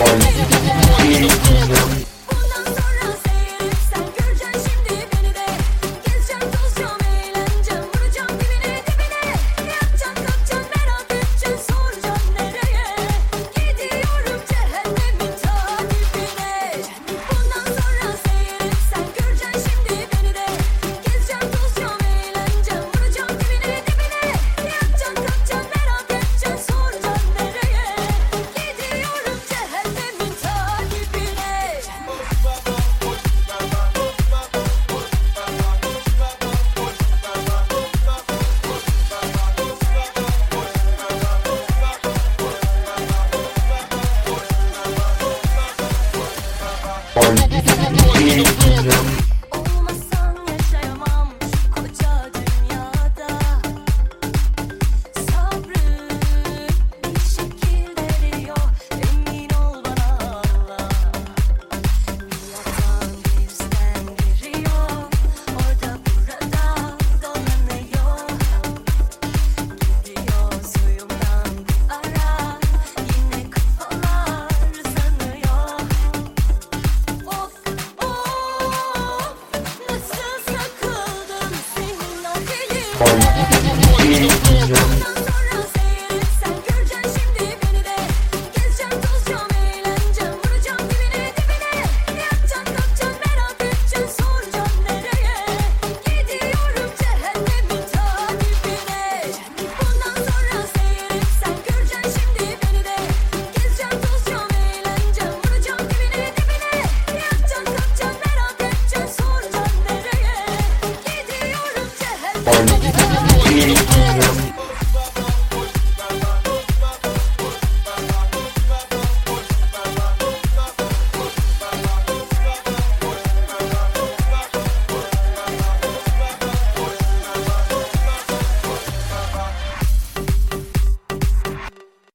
senin Olmasan nasıl Party.